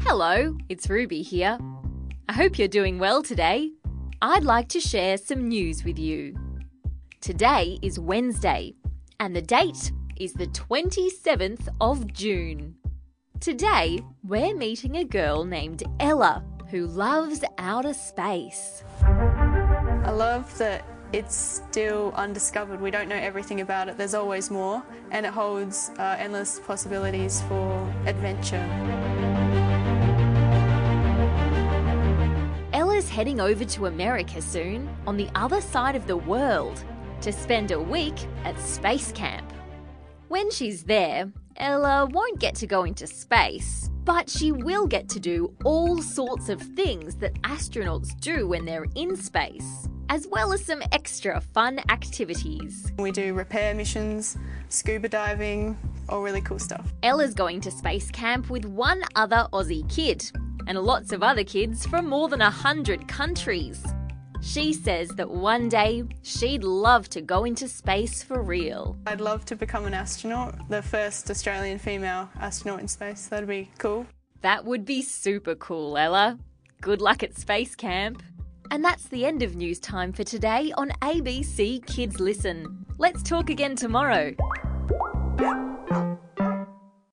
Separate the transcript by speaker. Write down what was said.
Speaker 1: Hello, it's Ruby here. I hope you're doing well today. I'd like to share some news with you. Today is Wednesday, and the date is the 27th of June. Today, we're meeting a girl named Ella who loves outer space.
Speaker 2: I love that it's still undiscovered. We don't know everything about it. There's always more, and it holds uh, endless possibilities for adventure.
Speaker 1: Ella's heading over to America soon, on the other side of the world, to spend a week at space camp. When she's there, Ella won't get to go into space, but she will get to do all sorts of things that astronauts do when they're in space, as well as some extra fun activities.
Speaker 2: We do repair missions, scuba diving, all really cool stuff.
Speaker 1: Ella's going to space camp with one other Aussie kid, and lots of other kids from more than a hundred countries. She says that one day she'd love to go into space for real.
Speaker 2: I'd love to become an astronaut, the first Australian female astronaut in space. That'd be cool.
Speaker 1: That would be super cool, Ella. Good luck at space camp. And that's the end of news time for today on ABC Kids Listen. Let's talk again tomorrow.